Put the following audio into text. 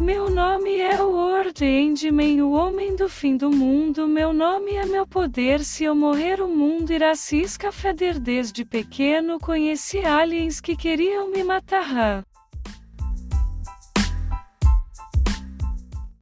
Meu nome é o Lord Endman, o homem do fim do mundo. Meu nome é meu poder. Se eu morrer, o mundo irá se escafeder. Desde pequeno conheci aliens que queriam me matar.